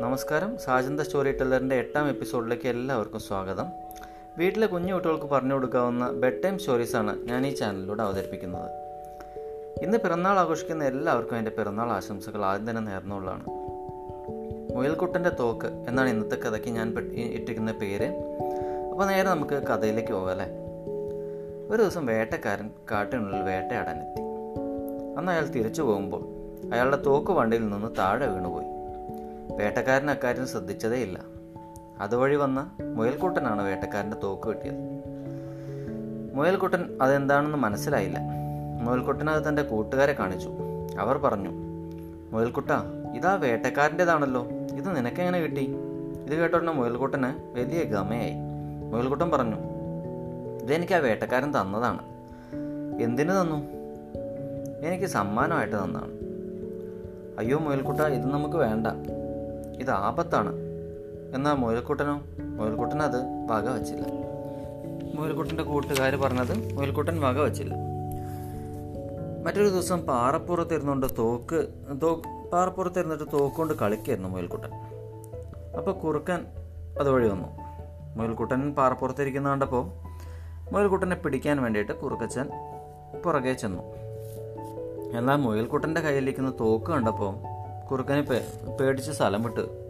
നമസ്കാരം. സാജന്ത സ്റ്റോറി ടെല്ലറിന്റെ എട്ടാം എപ്പിസോഡിലേക്ക് എല്ലാവർക്കും സ്വാഗതം. വീട്ടിലെ കുഞ്ഞു കുട്ടികൾക്ക് പറഞ്ഞു കൊടുക്കാവുന്ന ബെഡ് ടൈം സ്റ്റോറീസാണ് ഞാൻ ഈ ചാനലിലൂടെ അവതരിപ്പിക്കുന്നത്. ഇന്ന് പിറന്നാൾ ആഘോഷിക്കുന്ന എല്ലാവർക്കും എന്റെ പിറന്നാൾ ആശംസകൾ ആദ്യം തന്നെ നേർന്നുള്ളതാണ് മുയൽക്കുട്ടന്റെ തോക്ക് എന്നാണ് ഇന്നത്തെ കഥയ്ക്ക് ഞാൻ ഇട്ടിരിക്കുന്ന പേര്. അപ്പോൾ നേരെ നമുക്ക് കഥയിലേക്ക് പോകാം അല്ലേ? ഒരു ദിവസം വേട്ടക്കാരൻ കാട്ടിനുള്ളിൽ വേട്ടയാടാനെത്തി അന്ന് അയാൾ തിരിച്ചു പോകുമ്പോൾ അയാളുടെ തോക്ക് വണ്ടിയിൽ നിന്ന് താഴെ വീണുപോയി. വേട്ടക്കാരൻ അക്കാര്യം ശ്രദ്ധിച്ചതേയില്ല അതുവഴി വന്ന മുയൽക്കുട്ടനാണ് വേട്ടക്കാരന്റെ തോക്ക് കിട്ടിയത്. മുയൽക്കുട്ടൻ അതെന്താണെന്ന് മനസ്സിലായില്ല. മുയൽക്കുട്ടൻ അത് തന്റെ കൂട്ടുകാരെ കാണിച്ചു. അവർ പറഞ്ഞു മുയൽക്കുട്ട ഇതാ വേട്ടക്കാരന്റെതാണല്ലോ ഇത് നിനക്കെങ്ങനെ കിട്ടി? ഇത് കേട്ടോടനെ മുയൽക്കുട്ടന് വലിയ ഗമയായി. മുയൽക്കുട്ടൻ പറഞ്ഞു ഇതെനിക്ക് ആ വേട്ടക്കാരൻ തന്നതാണ്. എന്തിനു തന്നു? എനിക്ക് സമ്മാനമായിട്ട് തന്നാണ് അയ്യോ മുയൽക്കുട്ട ഇത് നമുക്ക് വേണ്ട. ഇത് ആപത്താണ്. എന്നാൽ മുയൽക്കുട്ടനോ? മുയൽക്കുട്ടൻ അത് വക വച്ചില്ല. മുയൽക്കുട്ടന്റെ കൂട്ടുകാർ പറഞ്ഞത് മുയൽക്കുട്ടൻ വക വച്ചില്ല. മറ്റൊരു ദിവസം പാറപ്പുറത്തിരുന്നുകൊണ്ട് തോക്ക് തോ പാറപ്പുറത്തിരുന്നിട്ട് തോക്ക് കൊണ്ട് കളിക്കായിരുന്നു മുയൽക്കുട്ടൻ. അപ്പോൾ കുറുക്കൻ അതുവഴി വന്നു. മുയൽക്കുട്ടൻ പാറപ്പുറത്തിരിക്കുന്ന കണ്ടപ്പോൾ മുയൽക്കുട്ടനെ പിടിക്കാൻ വേണ്ടിയിട്ട് കുറുക്കച്ചൻ പുറകെ ചെന്നു. എന്നാൽ മുയൽക്കുട്ടന്റെ കയ്യിലിരിക്കുന്ന തോക്ക് കണ്ടപ്പോൾ കുറുക്കനെ പേടിച്ച് സ്ഥലം വിട്ട്.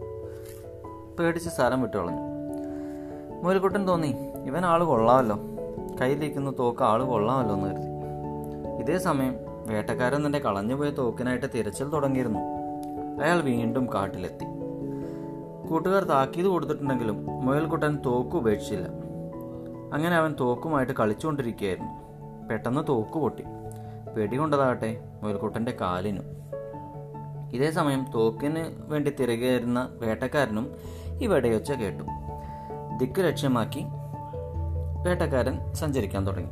പേടിച്ച് സ്ഥലം വിട്ട് കളഞ്ഞു. മൂലക്കുട്ടൻ തോന്നി ഇവൻ ആൾ കൊള്ളാമല്ലോ. കയ്യിലിരിക്കുന്ന തോക്ക് ആൾ കൊള്ളാമല്ലോ എന്ന് കരുതി. ഇതേ സമയം വേട്ടക്കാരൻ തന്നെ കളഞ്ഞുപോയ തോക്കിനായിട്ട് തിരച്ചിൽ തുടങ്ങിയിരുന്നു. അയാൾ വീണ്ടും കാട്ടിലെത്തി. കൂട്ടുകാർ താക്കീത് കൊടുത്തിട്ടുണ്ടെങ്കിലും മുയൽക്കുട്ടൻ തോക്ക് ഉപേക്ഷിച്ചില്ല. അങ്ങനെ അവൻ തോക്കുമായിട്ട് കളിച്ചുകൊണ്ടിരിക്കുകയായിരുന്നു. പെട്ടെന്ന് തോക്ക് പൊട്ടി. വെടികൊണ്ടതാകട്ടെ മുയൽക്കുട്ടന്റെ കാലിനും. ഇതേ സമയം തോക്കിന് വേണ്ടി തിരകെയിരുന്ന വേട്ടക്കാരനും ഈ വെടയൊച്ച കേട്ടു. ദിക്ക് ലക്ഷ്യമാക്കി വേട്ടക്കാരൻ സഞ്ചരിക്കാൻ തുടങ്ങി.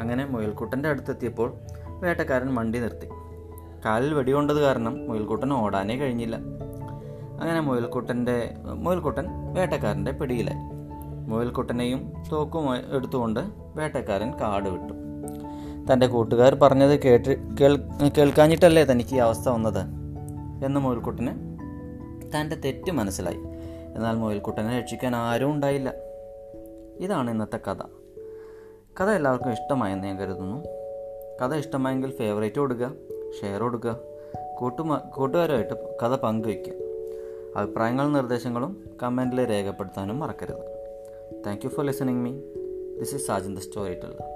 അങ്ങനെ മുയൽക്കുട്ടന്റെ അടുത്തെത്തിയപ്പോൾ വേട്ടക്കാരൻ വണ്ടി നിർത്തി. കാലിൽ വെടികൊണ്ടത് കാരണം മുയൽക്കുട്ടൻ ഓടാനേ കഴിഞ്ഞില്ല. അങ്ങനെ മുയൽക്കുട്ടന്റെ മുയൽക്കുട്ടൻ വേട്ടക്കാരന്റെ പിടിയിലായി. മുയൽക്കുട്ടനെയും തോക്കും എടുത്തുകൊണ്ട് വേട്ടക്കാരൻ കാട് വിട്ടു. തന്റെ കൂട്ടുകാർ പറഞ്ഞത് കേട്ട് കേൾ കേൾക്കാഞ്ഞിട്ടല്ലേ തനിക്ക് ഈ അവസ്ഥ വന്നത്? എന്ന് മുയൽക്കുട്ടന് തന്റെ തെറ്റ് മനസ്സിലായി. എന്നാൽ മുയൽക്കുട്ടനെ രക്ഷിക്കാൻ ആരും ഉണ്ടായില്ല. ഇതാണ് ഇന്നത്തെ കഥ. കഥ എല്ലാവർക്കും ഇഷ്ടമായെന്ന് ഞാൻ കരുതുന്നു. കഥ ഇഷ്ടമായെങ്കിൽ ഫേവറേറ്റ് കൊടുക്കുക ഷെയർ കൊടുക്കുക കൂട്ടുമാ കൂട്ടുകാരുമായിട്ട് കഥ പങ്കുവയ്ക്കുക. അഭിപ്രായങ്ങളും നിർദ്ദേശങ്ങളും കമന്റിൽ രേഖപ്പെടുത്താനും മറക്കരുത്. Thank you for listening me this is Sajin the storyteller